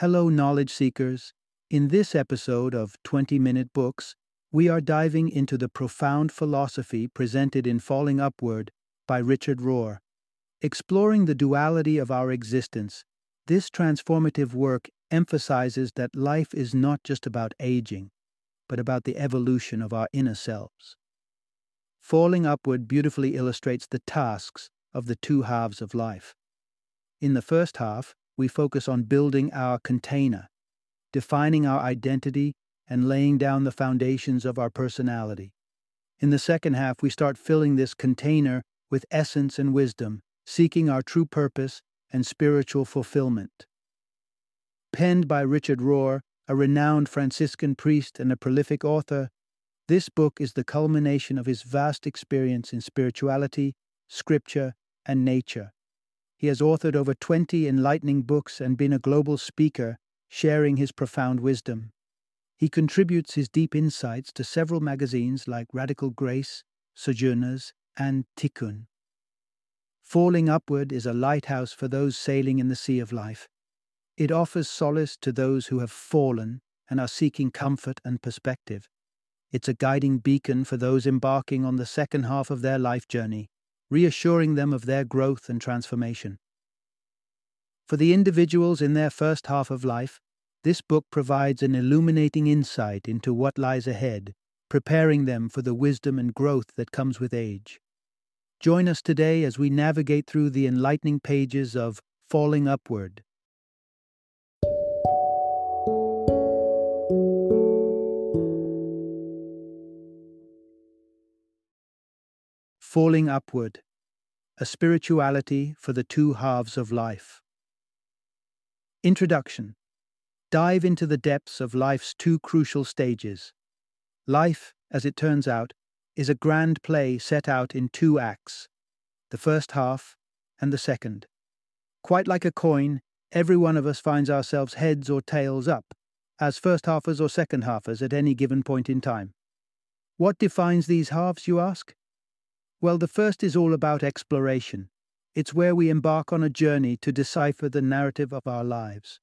Hello, knowledge seekers. In this episode of 20 Minute Books, we are diving into the profound philosophy presented in Falling Upward by Richard Rohr. Exploring the duality of our existence, this transformative work emphasizes that life is not just about aging, but about the evolution of our inner selves. Falling Upward beautifully illustrates the tasks of the two halves of life. In the first half, we focus on building our container, defining our identity, and laying down the foundations of our personality. In the second half, we start filling this container with essence and wisdom, seeking our true purpose and spiritual fulfillment. Penned by Richard Rohr, a renowned Franciscan priest and a prolific author, this book is the culmination of his vast experience in spirituality, scripture, and nature. He has authored over 20 enlightening books and been a global speaker, sharing his profound wisdom. He contributes his deep insights to several magazines like Radical Grace, Sojourners, and Tikkun. Falling Upward is a lighthouse for those sailing in the sea of life. It offers solace to those who have fallen and are seeking comfort and perspective. It's a guiding beacon for those embarking on the second half of their life journey, reassuring them of their growth and transformation. For the individuals in their first half of life, this book provides an illuminating insight into what lies ahead, preparing them for the wisdom and growth that comes with age. Join us today as we navigate through the enlightening pages of Falling Upward Falling Upward A Spirituality for the Two Halves of Life. Introduction Dive into the depths of life's two crucial stages. Life, as it turns out, is a grand play set out in two acts the first half and the second. Quite like a coin, every one of us finds ourselves heads or tails up, as first halfers or second halfers at any given point in time. What defines these halves, you ask? Well, the first is all about exploration. It's where we embark on a journey to decipher the narrative of our lives.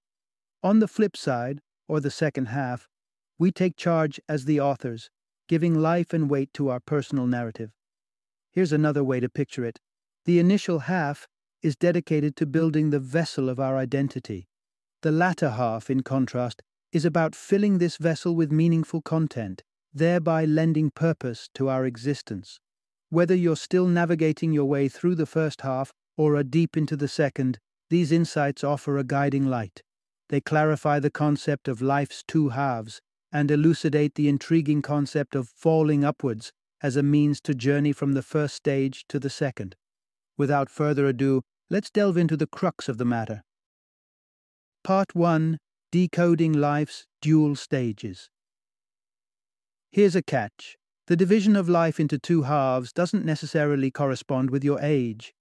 On the flip side, or the second half, we take charge as the authors, giving life and weight to our personal narrative. Here's another way to picture it the initial half is dedicated to building the vessel of our identity. The latter half, in contrast, is about filling this vessel with meaningful content, thereby lending purpose to our existence. Whether you're still navigating your way through the first half or are deep into the second, these insights offer a guiding light. They clarify the concept of life's two halves and elucidate the intriguing concept of falling upwards as a means to journey from the first stage to the second. Without further ado, let's delve into the crux of the matter. Part 1 Decoding Life's Dual Stages. Here's a catch the division of life into two halves doesn't necessarily correspond with your age.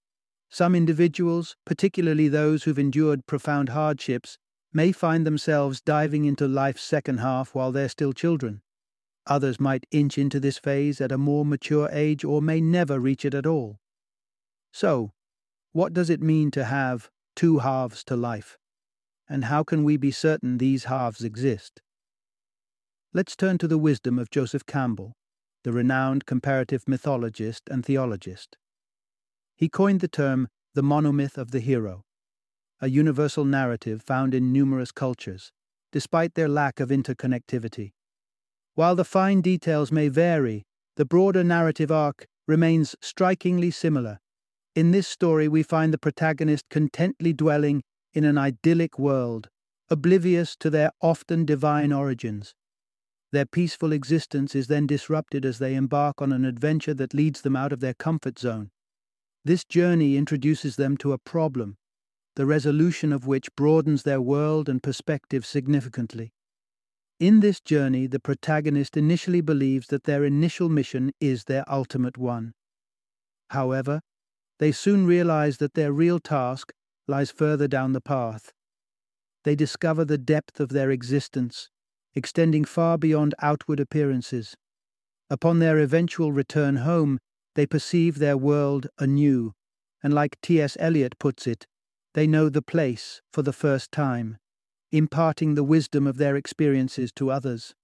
Some individuals, particularly those who've endured profound hardships, may find themselves diving into life's second half while they're still children. Others might inch into this phase at a more mature age or may never reach it at all. So, what does it mean to have two halves to life? And how can we be certain these halves exist? Let's turn to the wisdom of Joseph Campbell, the renowned comparative mythologist and theologist. He coined the term the monomyth of the hero, a universal narrative found in numerous cultures, despite their lack of interconnectivity. While the fine details may vary, the broader narrative arc remains strikingly similar. In this story, we find the protagonist contently dwelling in an idyllic world, oblivious to their often divine origins. Their peaceful existence is then disrupted as they embark on an adventure that leads them out of their comfort zone. This journey introduces them to a problem, the resolution of which broadens their world and perspective significantly. In this journey, the protagonist initially believes that their initial mission is their ultimate one. However, they soon realize that their real task lies further down the path. They discover the depth of their existence extending far beyond outward appearances. Upon their eventual return home, they perceive their world anew, and like T.S. Eliot puts it, they know the place for the first time. imparting the wisdom of their experiences to others.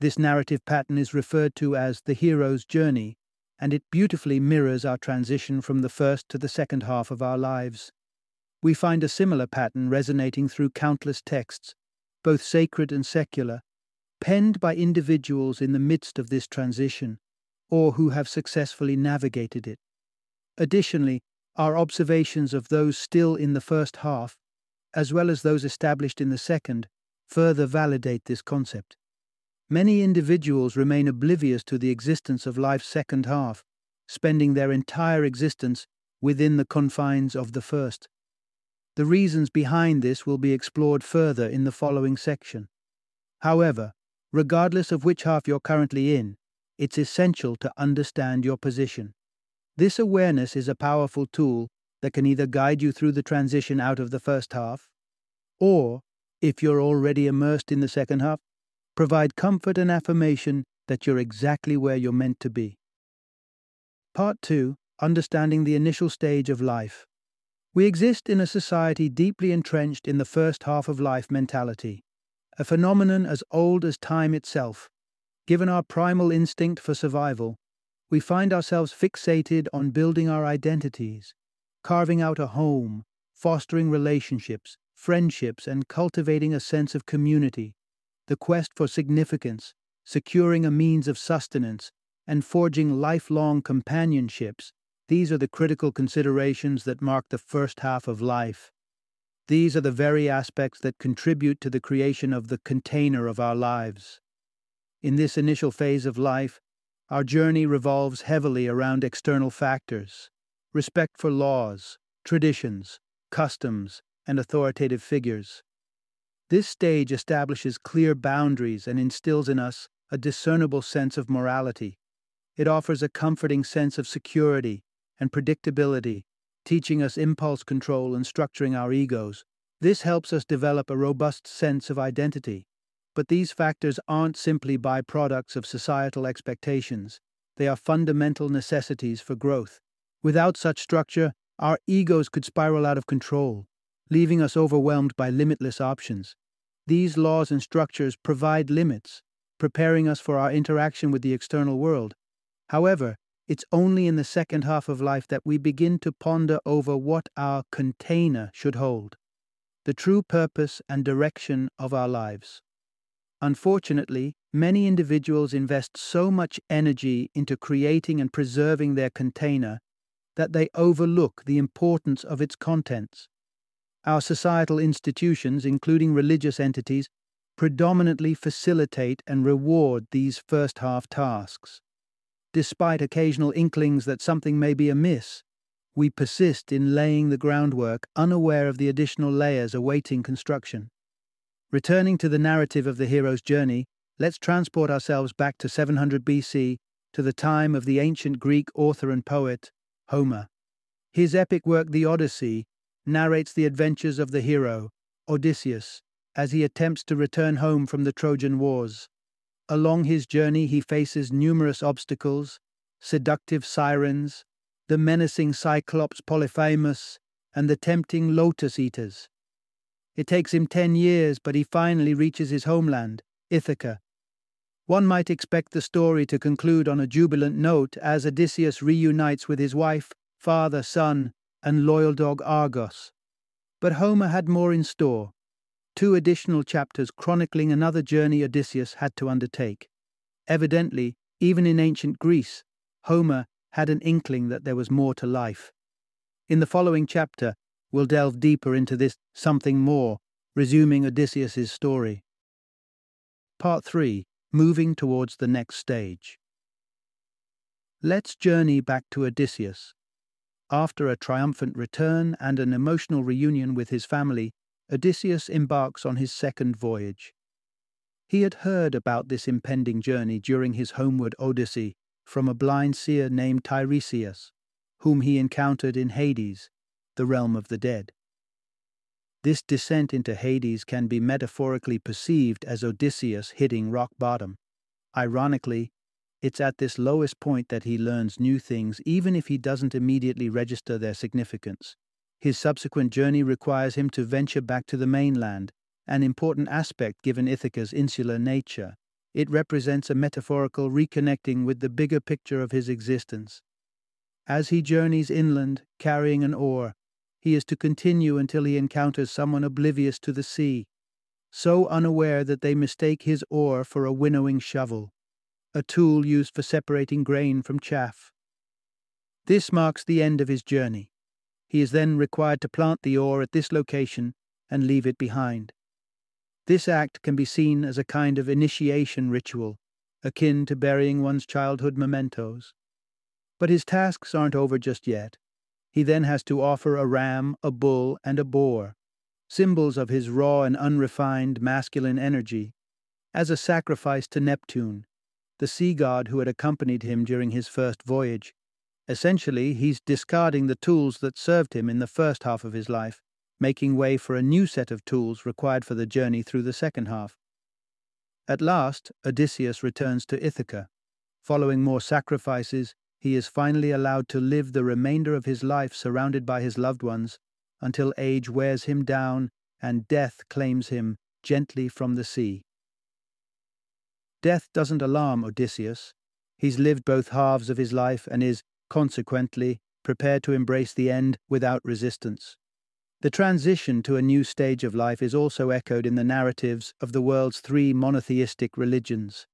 This narrative pattern is referred to as the hero's journey, and it beautifully mirrors our transition from the first to the second half of our lives. We find a similar pattern resonating through countless texts, both sacred and secular, penned by individuals in the midst of this transition, or who have successfully navigated it. Additionally, our observations of those still in the first half, as well as those established in the second, further validate this concept. Many individuals remain oblivious to the existence of life's second half, spending their entire existence within the confines of the first. The reasons behind this will be explored further in the following section. However, regardless of which half you're currently in, it's essential to understand your position. This awareness is a powerful tool that can either guide you through the transition out of the first half, or, if you're already immersed in the second half, provide comfort and affirmation that you're exactly where you're meant to be. Part 2 Understanding the Initial Stage of Life. We exist in a society deeply entrenched in the first half of life mentality, a phenomenon as old as time itself. Given our primal instinct for survival, we find ourselves fixated on building our identities, carving out a home, fostering relationships, friendships, and cultivating a sense of community the quest for significance, securing a means of sustenance, and forging lifelong companionships, these are the critical considerations that mark the first half of life. These are the very aspects that contribute to the creation of the container of our lives. In this initial phase of life, our journey revolves heavily around external factors respect for laws, traditions, customs, and authoritative figures. This stage establishes clear boundaries and instills in us a discernible sense of morality. It offers a comforting sense of security and predictability, teaching us impulse control and structuring our egos. This helps us develop a robust sense of identity. But these factors aren't simply byproducts of societal expectations, they are fundamental necessities for growth. Without such structure, our egos could spiral out of control, leaving us overwhelmed by limitless options. These laws and structures provide limits, preparing us for our interaction with the external world. However, it's only in the second half of life that we begin to ponder over what our container should hold the true purpose and direction of our lives. Unfortunately, many individuals invest so much energy into creating and preserving their container that they overlook the importance of its contents. Our societal institutions, including religious entities, predominantly facilitate and reward these first half tasks. Despite occasional inklings that something may be amiss, we persist in laying the groundwork, unaware of the additional layers awaiting construction. Returning to the narrative of the hero's journey, let's transport ourselves back to 700 BC to the time of the ancient Greek author and poet, Homer. His epic work, The Odyssey, narrates the adventures of the hero, Odysseus, as he attempts to return home from the Trojan Wars. Along his journey, he faces numerous obstacles seductive sirens, the menacing Cyclops Polyphemus, and the tempting Lotus Eaters. It takes him ten years, but he finally reaches his homeland, Ithaca. One might expect the story to conclude on a jubilant note as Odysseus reunites with his wife, father, son, and loyal dog Argos. But Homer had more in store two additional chapters chronicling another journey Odysseus had to undertake. Evidently, even in ancient Greece, Homer had an inkling that there was more to life. In the following chapter, we'll delve deeper into this something more, resuming Odysseus's story. Part 3 Moving towards the next stage. Let's journey back to Odysseus, after a triumphant return and an emotional reunion with his family, Odysseus embarks on his second voyage. He had heard about this impending journey during his homeward odyssey from a blind seer named Tiresias, whom he encountered in Hades, the realm of the dead. This descent into Hades can be metaphorically perceived as Odysseus hitting rock bottom. Ironically, it's at this lowest point that he learns new things, even if he doesn't immediately register their significance. His subsequent journey requires him to venture back to the mainland, an important aspect given Ithaca's insular nature. It represents a metaphorical reconnecting with the bigger picture of his existence. As he journeys inland, carrying an oar, he is to continue until he encounters someone oblivious to the sea, so unaware that they mistake his oar for a winnowing shovel, a tool used for separating grain from chaff. This marks the end of his journey. He is then required to plant the oar at this location and leave it behind. This act can be seen as a kind of initiation ritual, akin to burying one's childhood mementos. But his tasks aren't over just yet. He then has to offer a ram, a bull, and a boar, symbols of his raw and unrefined masculine energy, as a sacrifice to Neptune, the sea god who had accompanied him during his first voyage. Essentially, he's discarding the tools that served him in the first half of his life making way for a new set of tools required for the journey through the second half. At last, Odysseus returns to Ithaca. Following more sacrifices, he is finally allowed to live the remainder of his life surrounded by his loved ones until age wears him down and death claims him gently from the sea. Death doesn't alarm Odysseus. He's lived both halves of his life and is, consequently, prepared to embrace the end without resistance. The transition to a new stage of life is also echoed in the narratives of the world's three monotheistic religions.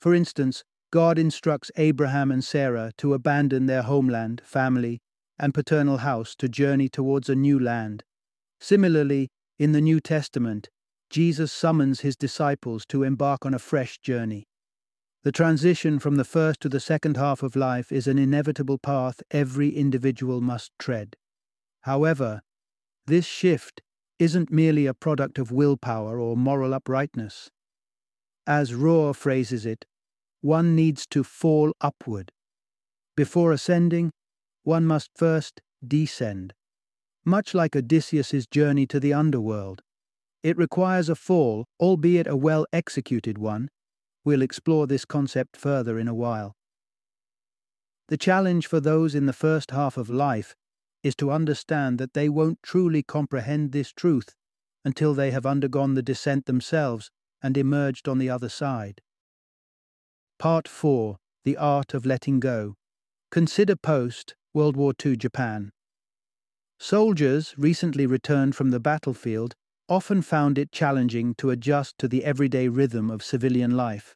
For instance, God instructs Abraham and Sarah to abandon their homeland, family, and paternal house to journey towards a new land. Similarly, in the New Testament, Jesus summons his disciples to embark on a fresh journey. The transition from the first to the second half of life is an inevitable path every individual must tread. However, this shift isn't merely a product of willpower or moral uprightness. As Rohr phrases it, one needs to fall upward. Before ascending, one must first descend. Much like Odysseus's journey to the underworld, it requires a fall, albeit a well executed one. We'll explore this concept further in a while. The challenge for those in the first half of life is to understand that they won't truly comprehend this truth until they have undergone the descent themselves and emerged on the other side. Part 4 The Art of Letting Go. Consider post World War II Japan. Soldiers recently returned from the battlefield often found it challenging to adjust to the everyday rhythm of civilian life.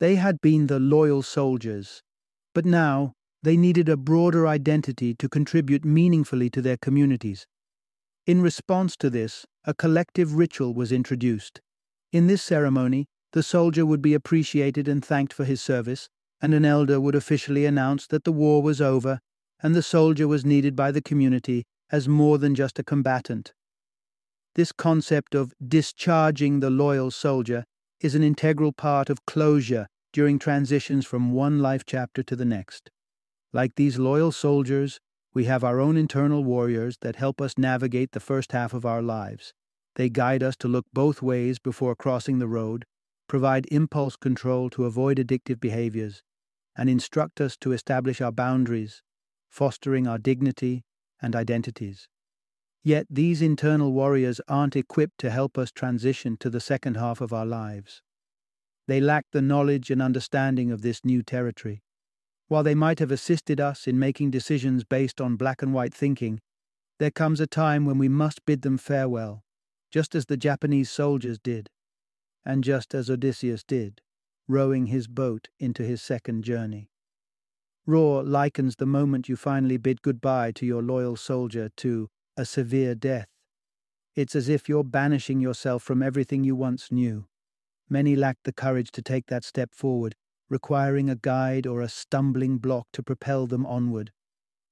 They had been the loyal soldiers, but now they needed a broader identity to contribute meaningfully to their communities. In response to this, a collective ritual was introduced. In this ceremony, the soldier would be appreciated and thanked for his service, and an elder would officially announce that the war was over and the soldier was needed by the community as more than just a combatant. This concept of discharging the loyal soldier is an integral part of closure during transitions from one life chapter to the next. Like these loyal soldiers, we have our own internal warriors that help us navigate the first half of our lives. They guide us to look both ways before crossing the road, provide impulse control to avoid addictive behaviors, and instruct us to establish our boundaries, fostering our dignity and identities. Yet these internal warriors aren't equipped to help us transition to the second half of our lives. They lack the knowledge and understanding of this new territory. While they might have assisted us in making decisions based on black and white thinking, there comes a time when we must bid them farewell, just as the Japanese soldiers did, and just as Odysseus did, rowing his boat into his second journey. Rohr likens the moment you finally bid goodbye to your loyal soldier to a severe death. It's as if you're banishing yourself from everything you once knew. Many lack the courage to take that step forward, requiring a guide or a stumbling block to propel them onward.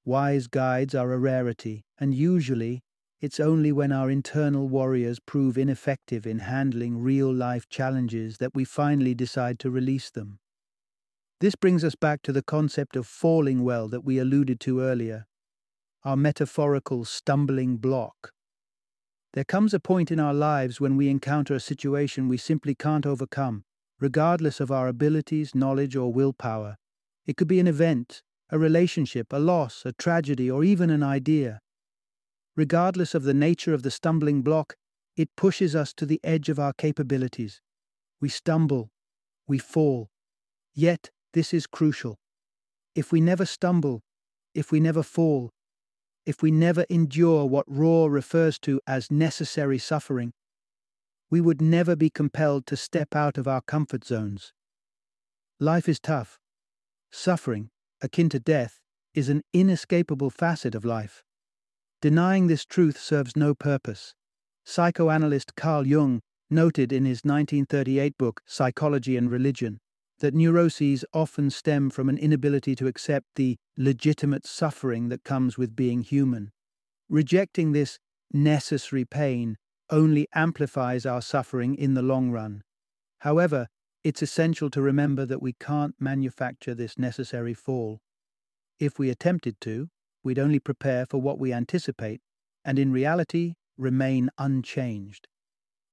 Wise guides are a rarity, and usually it's only when our internal warriors prove ineffective in handling real life challenges that we finally decide to release them. This brings us back to the concept of falling well that we alluded to earlier, our metaphorical stumbling block. There comes a point in our lives when we encounter a situation we simply can't overcome, regardless of our abilities, knowledge, or willpower. It could be an event, a relationship, a loss, a tragedy, or even an idea. Regardless of the nature of the stumbling block, It pushes us to the edge of our capabilities. We stumble, we fall. Yet, this is crucial. If we never stumble, if we never fall, if we never endure what Rohr refers to as necessary suffering, we would never be compelled to step out of our comfort zones. Life is tough. Suffering, akin to death, is an inescapable facet of life. Denying this truth serves no purpose. Psychoanalyst Carl Jung noted in his 1938 book, Psychology and Religion, that neuroses often stem from an inability to accept the legitimate suffering that comes with being human. Rejecting this necessary pain only amplifies our suffering in the long run. However, it's essential to remember that we can't manufacture this necessary fall. If we attempted to, we'd only prepare for what we anticipate, and in reality, remain unchanged,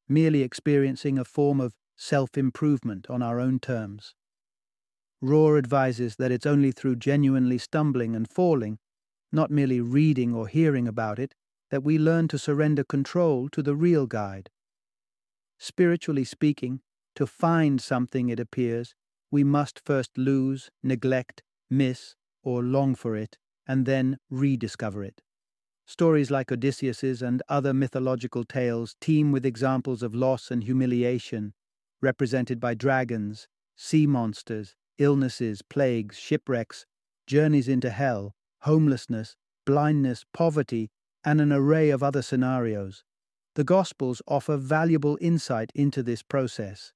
merely experiencing a form of self improvement on our own terms. Rohr advises that it's only through genuinely stumbling and falling, not merely reading or hearing about it, that we learn to surrender control to the real guide. Spiritually speaking, to find something, it appears, we must first lose, neglect, miss, or long for it, and then rediscover it. Stories like Odysseus's and other mythological tales teem with examples of loss and humiliation, represented by dragons, sea monsters, illnesses, plagues, shipwrecks, journeys into hell, homelessness, blindness, poverty, and an array of other scenarios. The Gospels offer valuable insight into this process.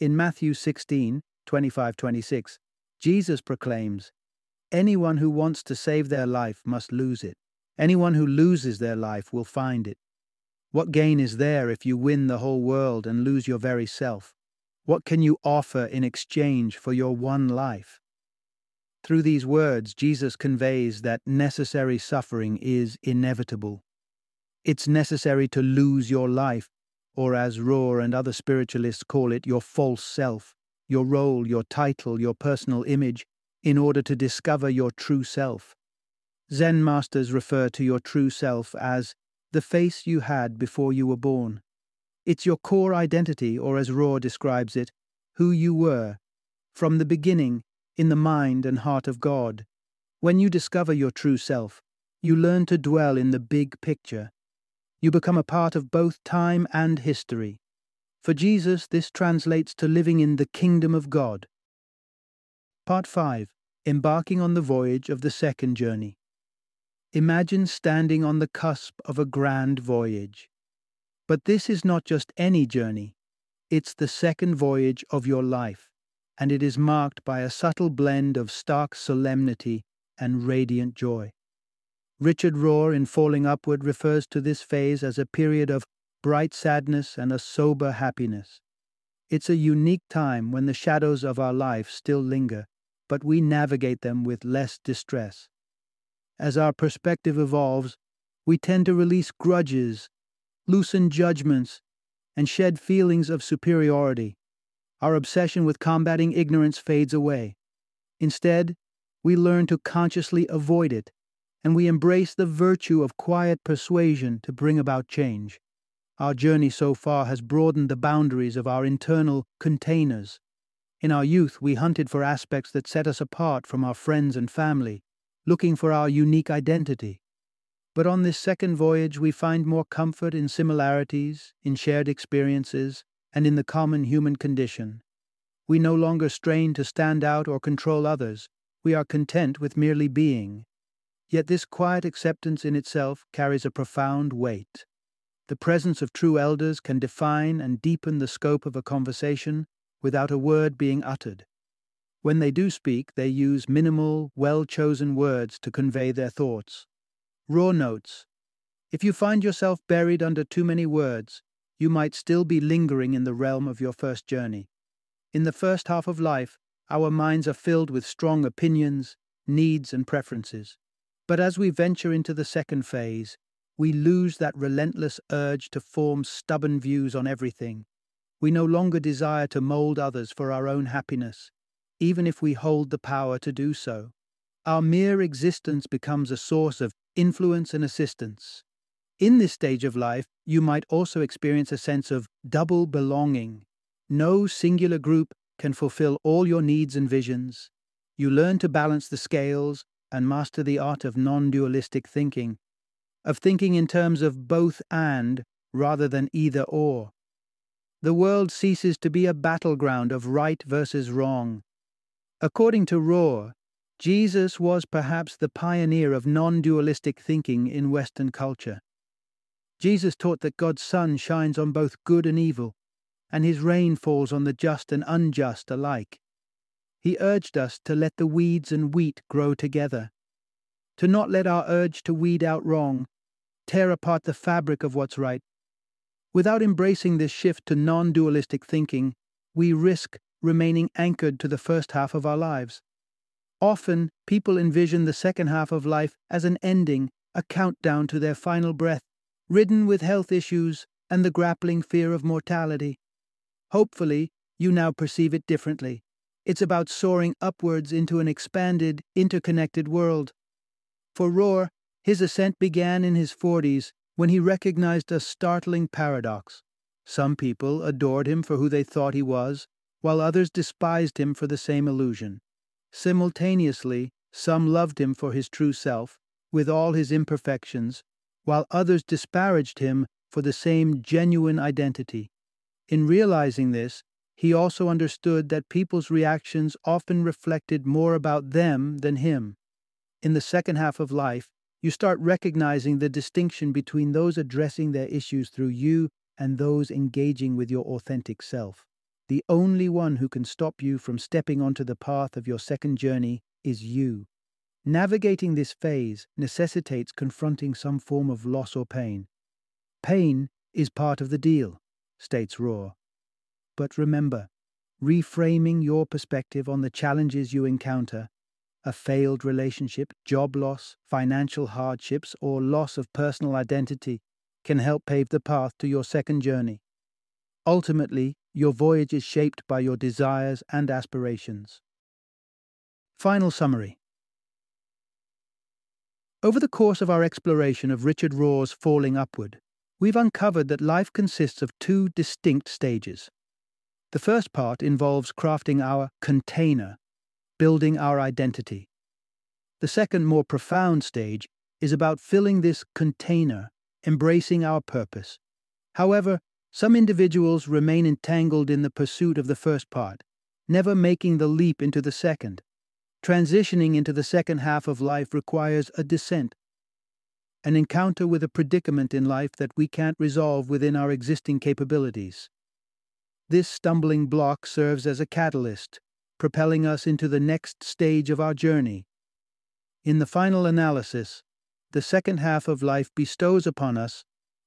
In Matthew 16, 25 26, Jesus proclaims, Anyone who wants to save their life must lose it. Anyone who loses their life will find it. What gain is there if you win the whole world and lose your very self? What can you offer in exchange for your one life? Through these words, Jesus conveys that necessary suffering is inevitable. It's necessary to lose your life, or as Rohr and other spiritualists call it, your false self, your role, your title, your personal image, in order to discover your true self. Zen masters refer to your true self as the face you had before you were born. It's your core identity, or as Rohr describes it, who you were, from the beginning, in the mind and heart of God. When you discover your true self, you learn to dwell in the big picture. You become a part of both time and history. For Jesus, this translates to living in the kingdom of God. Part 5 Embarking on the voyage of the second journey. Imagine standing on the cusp of a grand voyage. But this is not just any journey, it's the second voyage of your life, and it is marked by a subtle blend of stark solemnity and radiant joy. Richard Rohr in Falling Upward refers to this phase as a period of bright sadness and a sober happiness. It's a unique time when the shadows of our life still linger, but we navigate them with less distress. As our perspective evolves, we tend to release grudges loosen judgments, and shed feelings of superiority. Our obsession with combating ignorance fades away. Instead, we learn to consciously avoid it, and we embrace the virtue of quiet persuasion to bring about change. Our journey so far has broadened the boundaries of our internal containers. In our youth, we hunted for aspects that set us apart from our friends and family, looking for our unique identity. But on this second voyage, we find more comfort in similarities, in shared experiences, and in the common human condition. We no longer strain to stand out or control others, we are content with merely being. Yet this quiet acceptance in itself carries a profound weight. The presence of true elders can define and deepen the scope of a conversation without a word being uttered. When they do speak, they use minimal, well chosen words to convey their thoughts. Rohr notes If you find yourself buried under too many words, you might still be lingering in the realm of your first journey. In the first half of life, our minds are filled with strong opinions, needs, and preferences. But as we venture into the second phase, we lose that relentless urge to form stubborn views on everything. We no longer desire to mold others for our own happiness, even if we hold the power to do so. Our mere existence becomes a source of influence and assistance. In this stage of life, you might also experience a sense of double belonging. No singular group can fulfill all your needs and visions. You learn to balance the scales and master the art of non dualistic thinking, of thinking in terms of both and rather than either or. The world ceases to be a battleground of right versus wrong. According to Rohr, Jesus was perhaps the pioneer of non dualistic thinking in Western culture. Jesus taught that God's sun shines on both good and evil, and his rain falls on the just and unjust alike. He urged us to let the weeds and wheat grow together, to not let our urge to weed out wrong tear apart the fabric of what's right. Without embracing this shift to non dualistic thinking, we risk remaining anchored to the first half of our lives. Often, people envision the second half of life as an ending, a countdown to their final breath, ridden with health issues and the grappling fear of mortality. Hopefully, you now perceive it differently. It's about soaring upwards into an expanded, interconnected world. For Rohr, his ascent began in his 40s when he recognized a startling paradox. Some people adored him for who they thought he was, while others despised him for the same illusion. Simultaneously, some loved him for his true self, with all his imperfections, while others disparaged him for the same genuine identity. In realizing this, he also understood that people's reactions often reflected more about them than him. In the second half of life, you start recognizing the distinction between those addressing their issues through you and those engaging with your authentic self. The only one who can stop you from stepping onto the path of your second journey is you. Navigating this phase necessitates confronting some form of loss or pain. Pain is part of the deal, states Rohr. But remember, reframing your perspective on the challenges you encounter a failed relationship, job loss, financial hardships, or loss of personal identity can help pave the path to your second journey. Ultimately, your voyage is shaped by your desires and aspirations. Final summary Over the course of our exploration of Richard Rohr's Falling Upward, we've uncovered that life consists of two distinct stages. The first part involves crafting our container, building our identity. The second, more profound stage is about filling this container, embracing our purpose. However, some individuals remain entangled in the pursuit of the first part, never making the leap into the second. Transitioning into the second half of life requires a descent, an encounter with a predicament in life that we can't resolve within our existing capabilities. This stumbling block serves as a catalyst, propelling us into the next stage of our journey. In the final analysis, the second half of life bestows upon us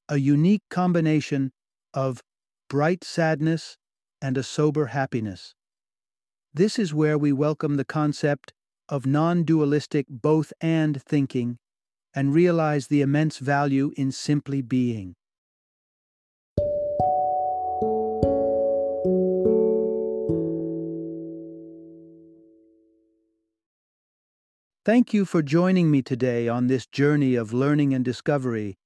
a unique combination of bright sadness and a sober happiness. This is where we welcome the concept of non dualistic both and thinking and realize the immense value in simply being. Thank you for joining me today on this journey of learning and discovery